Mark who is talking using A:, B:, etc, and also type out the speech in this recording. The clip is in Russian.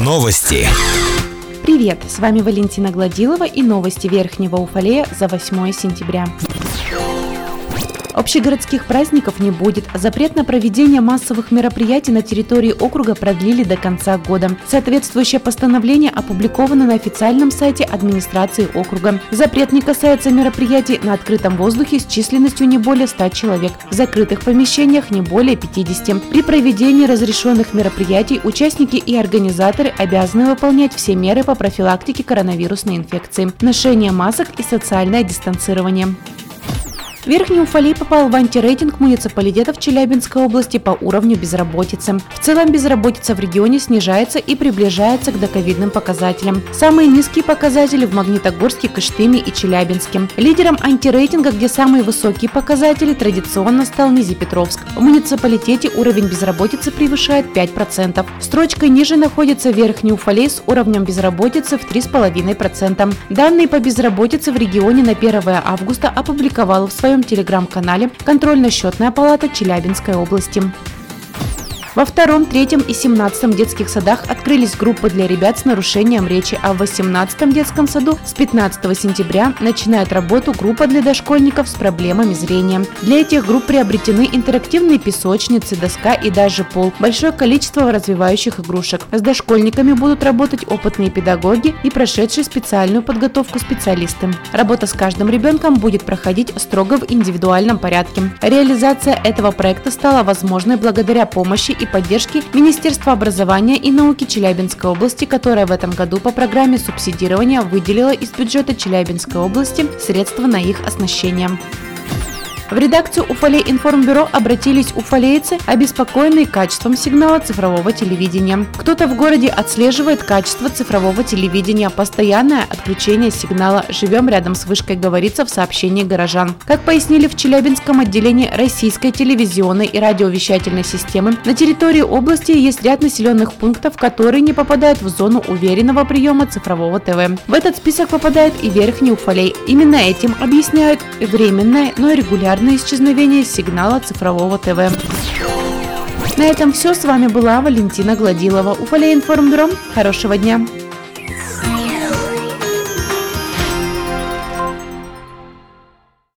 A: Новости.
B: Привет, с вами Валентина Гладилова и новости Верхнего Уфалея за 8 сентября. Общегородских праздников не будет. Запрет на проведение массовых мероприятий на территории округа продлили до конца года. Соответствующее постановление опубликовано на официальном сайте администрации округа. Запрет не касается мероприятий на открытом воздухе с численностью не более 100 человек, в закрытых помещениях не более 50. При проведении разрешенных мероприятий участники и организаторы обязаны выполнять все меры по профилактике коронавирусной инфекции, ношение масок и социальное дистанцирование. Верхний Уфалей попал в антирейтинг муниципалитетов Челябинской области по уровню безработицы. В целом безработица в регионе снижается и приближается к доковидным показателям. Самые низкие показатели в Магнитогорске, Кыштыме и Челябинске. Лидером антирейтинга, где самые высокие показатели, традиционно стал Низипетровск. В муниципалитете уровень безработицы превышает 5%. Строчкой ниже находится Верхний Уфалей с уровнем безработицы в 3,5%. Данные по безработице в регионе на 1 августа опубликовала в своем своем телеграм-канале «Контрольно-счетная палата Челябинской области». Во втором, третьем и семнадцатом детских садах открылись группы для ребят с нарушением речи, а в восемнадцатом детском саду с 15 сентября начинает работу группа для дошкольников с проблемами зрения. Для этих групп приобретены интерактивные песочницы, доска и даже пол, большое количество развивающих игрушек. С дошкольниками будут работать опытные педагоги и прошедшие специальную подготовку специалисты. Работа с каждым ребенком будет проходить строго в индивидуальном порядке. Реализация этого проекта стала возможной благодаря помощи и поддержки Министерства образования и науки Челябинской области, которое в этом году по программе субсидирования выделило из бюджета Челябинской области средства на их оснащение. В редакцию Уфалей информбюро обратились уфалейцы, обеспокоенные качеством сигнала цифрового телевидения. Кто-то в городе отслеживает качество цифрового телевидения, постоянное отключение сигнала. Живем рядом с вышкой, говорится в сообщении горожан. Как пояснили в Челябинском отделении российской телевизионной и радиовещательной системы, на территории области есть ряд населенных пунктов, которые не попадают в зону уверенного приема цифрового ТВ. В этот список попадает и Верхний Уфалей. Именно этим объясняют временное, но регулярное регулярное исчезновение сигнала цифрового ТВ. На этом все. С вами была Валентина Гладилова. Уфалей информбюро. Хорошего дня.